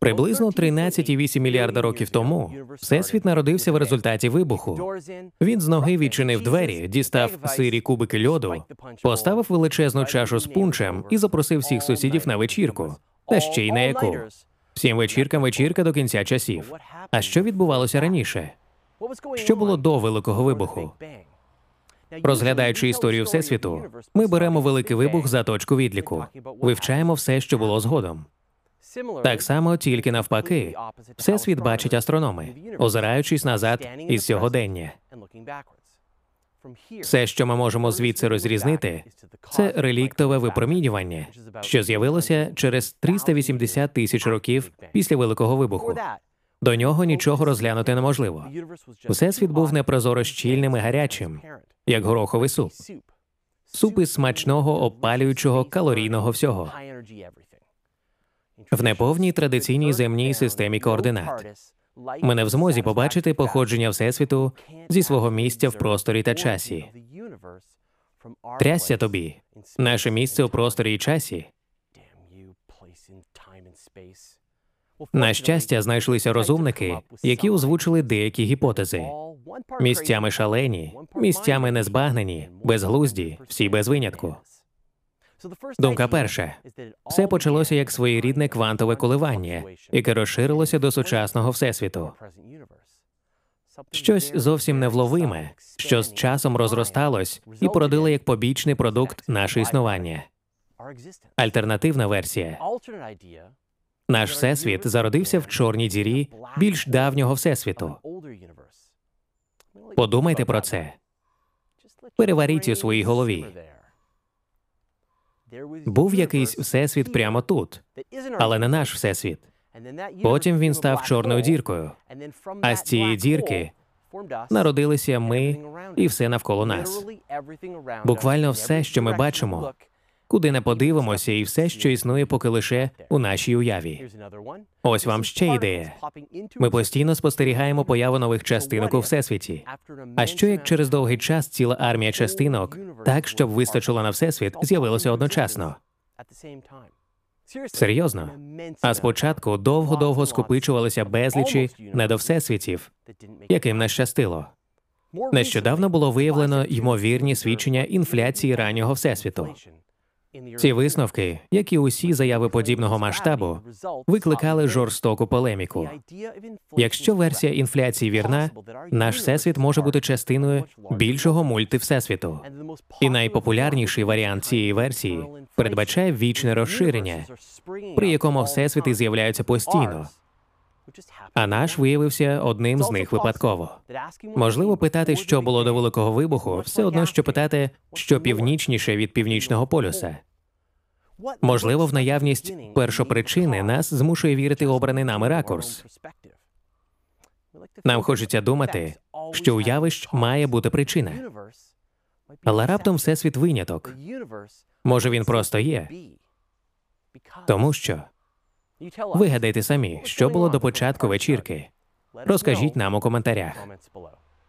Приблизно 13,8 мільярда років тому всесвіт народився в результаті вибуху. Він з ноги відчинив двері, дістав сирі кубики льоду, поставив величезну чашу з пунчем і запросив всіх сусідів на вечірку. Та ще й на яку. Всім вечіркам вечірка до кінця часів. А що відбувалося раніше? Що було до великого вибуху? Розглядаючи історію всесвіту, ми беремо великий вибух за точку відліку, вивчаємо все, що було згодом. Так само, тільки навпаки, всесвіт бачать астрономи, озираючись назад із сьогодення. Все, що ми можемо звідси розрізнити, це реліктове випромінювання, що з'явилося через 380 тисяч років після великого вибуху. До нього нічого розглянути неможливо. Всесвіт був непрозоро щільним і гарячим, як гороховий суп. Суп із смачного, опалюючого, калорійного всього. В неповній традиційній земній системі координат. Ми не в змозі побачити походження Всесвіту зі свого місця в просторі та часі. Трясся тобі. Наше місце у просторі і часі. На щастя, знайшлися розумники, які озвучили деякі гіпотези. Місцями шалені, місцями незбагнені, безглузді, всі без винятку. Думка перша все почалося як своєрідне квантове коливання, яке розширилося до сучасного всесвіту. Щось зовсім невловиме, що з часом розросталось і породило як побічний продукт наше існування. Альтернативна версія наш всесвіт зародився в чорній дірі більш давнього всесвіту. Подумайте про це. Переваріть у своїй голові. Був якийсь всесвіт прямо тут, але не наш всесвіт. Потім він став чорною діркою. А з цієї дірки народилися ми і все навколо нас. Буквально все, що ми бачимо, куди не подивимося, і все, що існує поки лише у нашій уяві. Ось вам ще ідея. Ми постійно спостерігаємо появу нових частинок у всесвіті. А що як через довгий час ціла армія частинок, так щоб вистачило на всесвіт, з'явилося одночасно? Серйозно? А спочатку довго-довго скопичувалися безлічі недовсесвітів, яким не щастило. Нещодавно було виявлено ймовірні свідчення інфляції раннього всесвіту. Ці висновки, як і усі заяви подібного масштабу, викликали жорстоку полеміку. Якщо версія інфляції вірна, наш всесвіт може бути частиною більшого мультивсесвіту. І найпопулярніший варіант цієї версії передбачає вічне розширення, при якому всесвіти з'являються постійно. А наш виявився одним з них випадково. Можливо, питати, що було до великого вибуху, все одно що питати, що північніше від північного полюса. Можливо, в наявність першопричини нас змушує вірити обраний нами ракурс. Нам хочеться думати, що у явищ має бути причина. Але раптом всесвіт виняток. Може, він просто є. Тому що вигадайте самі, що було до початку вечірки. Розкажіть нам у коментарях.